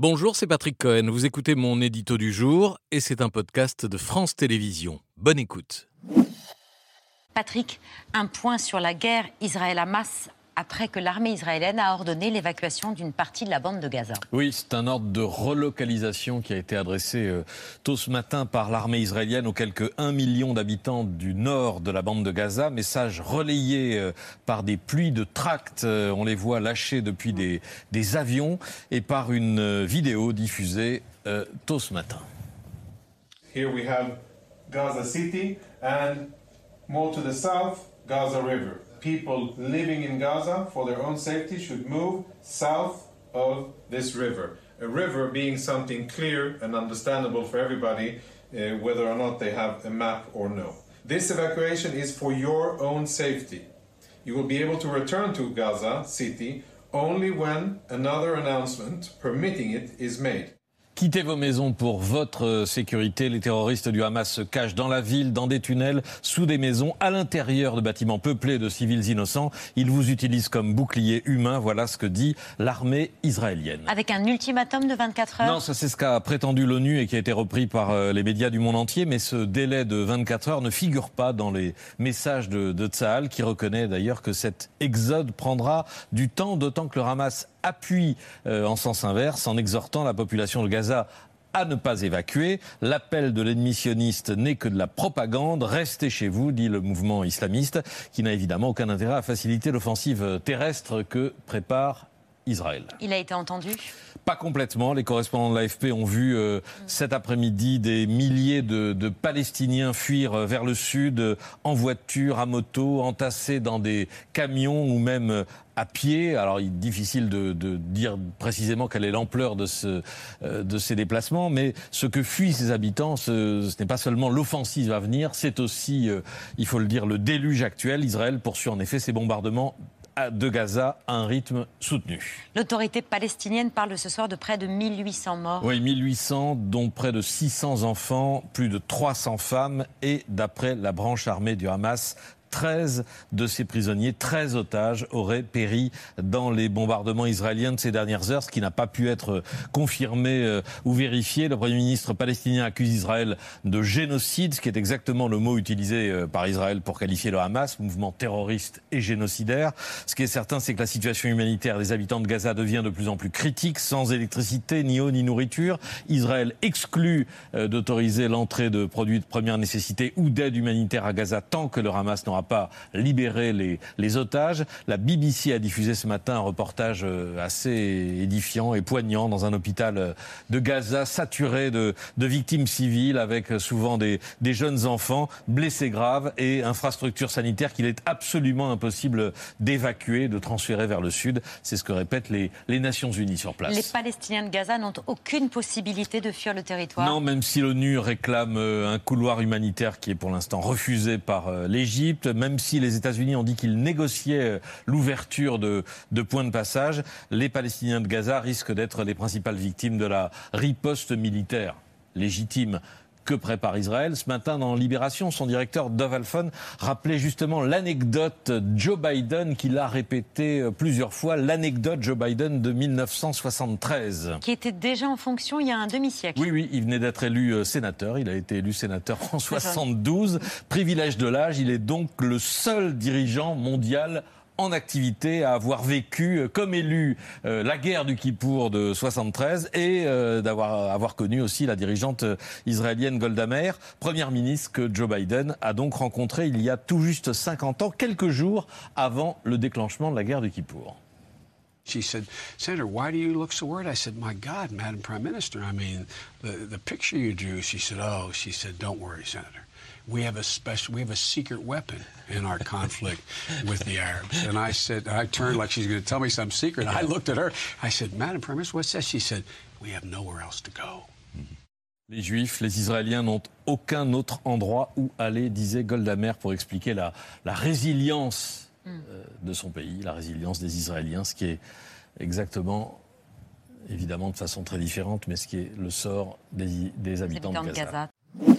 Bonjour, c'est Patrick Cohen. Vous écoutez mon édito du jour et c'est un podcast de France Télévisions. Bonne écoute. Patrick, un point sur la guerre Israël-Hamas après que l'armée israélienne a ordonné l'évacuation d'une partie de la bande de Gaza. Oui, c'est un ordre de relocalisation qui a été adressé euh, tôt ce matin par l'armée israélienne aux quelques 1 million d'habitants du nord de la bande de Gaza. Message relayé euh, par des pluies de tracts, euh, on les voit lâchés depuis des, des avions, et par une vidéo diffusée tôt ce matin. Here we have Gaza City and more to the south, Gaza River. people living in Gaza, for their own safety, should move south of this river. A river being something clear and understandable for everybody, uh, whether or not they have a map or no. This evacuation is for your own safety. You will be able to return to Gaza City only when another announcement permitting it is made. Quittez vos maisons pour votre sécurité. Les terroristes du Hamas se cachent dans la ville, dans des tunnels, sous des maisons, à l'intérieur de bâtiments peuplés de civils innocents. Ils vous utilisent comme bouclier humain. Voilà ce que dit l'armée israélienne. Avec un ultimatum de 24 heures Non, ça c'est ce qu'a prétendu l'ONU et qui a été repris par euh, les médias du monde entier. Mais ce délai de 24 heures ne figure pas dans les messages de, de Tsahal, qui reconnaît d'ailleurs que cet exode prendra du temps, d'autant que le Hamas appuie euh, en sens inverse en exhortant la population de Gaza à ne pas évacuer. L'appel de l'ennemi sioniste n'est que de la propagande. Restez chez vous, dit le mouvement islamiste, qui n'a évidemment aucun intérêt à faciliter l'offensive terrestre que prépare Israël. Il a été entendu? Pas complètement. Les correspondants de l'AFP ont vu euh, cet après-midi des milliers de, Palestiniens fuir euh, vers le sud euh, en voiture, à moto, entassés dans des camions ou même à pied. Alors, il est difficile de, dire précisément quelle est l'ampleur de, ce, de ces déplacements, mais ce que fuient ces habitants, ce, ce n'est pas seulement l'offensive à venir, c'est aussi, il faut le dire, le déluge actuel. Israël poursuit en effet ses bombardements de Gaza à un rythme soutenu. L'autorité palestinienne parle ce soir de près de 1800 morts. Oui, 1800, dont près de 600 enfants, plus de 300 femmes et, d'après la branche armée du Hamas, 13 de ces prisonniers, 13 otages, auraient péri dans les bombardements israéliens de ces dernières heures, ce qui n'a pas pu être confirmé euh, ou vérifié. Le Premier ministre palestinien accuse Israël de génocide, ce qui est exactement le mot utilisé euh, par Israël pour qualifier le Hamas, mouvement terroriste et génocidaire. Ce qui est certain, c'est que la situation humanitaire des habitants de Gaza devient de plus en plus critique, sans électricité, ni eau, ni nourriture. Israël exclut euh, d'autoriser l'entrée de produits de première nécessité ou d'aide humanitaire à Gaza tant que le Hamas n'aura pas libérer les, les, otages. La BBC a diffusé ce matin un reportage euh, assez édifiant et poignant dans un hôpital euh, de Gaza saturé de, de victimes civiles avec euh, souvent des, des, jeunes enfants blessés graves et infrastructures sanitaires qu'il est absolument impossible d'évacuer, de transférer vers le sud. C'est ce que répètent les, les Nations Unies sur place. Les Palestiniens de Gaza n'ont aucune possibilité de fuir le territoire. Non, même si l'ONU réclame un couloir humanitaire qui est pour l'instant refusé par l'Égypte, même si les États-Unis ont dit qu'ils négociaient euh, l'ouverture de, de, points de passage, les Palestiniens de Gaza risquent d'être les principales victimes de la riposte militaire légitime que prépare Israël. Ce matin, dans Libération, son directeur Dov Alfon rappelait justement l'anecdote Joe Biden qu'il a répété euh, plusieurs fois, l'anecdote Joe Biden de 1973. Qui était déjà en fonction il y a un demi-siècle. Oui, oui, il venait d'être élu euh, sénateur. Il a été élu sénateur en 72. Privilège de l'âge, il est donc le seul dirigeant mondial en activité à avoir vécu euh, comme élu euh, la guerre du Kippour de 73 et euh, d'avoir avoir connu aussi la dirigeante israélienne Golda Meir, première ministre que Joe Biden a donc rencontré il y a tout juste 50 ans, quelques jours avant le déclenchement de la guerre du Kippour. She said, Senator, why do you look so worried? I said, My God, Madam Prime Minister, I mean, the, the picture you drew, she said, Oh, she said, don't worry, Senator. We have a special, we have a secret weapon in our conflict with the Arabs. And I said, I turned like she's going to tell me some secret. I looked at her. I said, Madam Prime Minister, what's that? She said, we have nowhere else to go. Les Juifs, les Israéliens n'ont aucun autre endroit où aller, disait Golda Meir pour expliquer la, la résilience mm. euh, de son pays, la résilience des Israéliens, ce qui est exactement, évidemment de façon très différente, mais ce qui est le sort des, des habitants, habitants, de Gaza. De Gaza.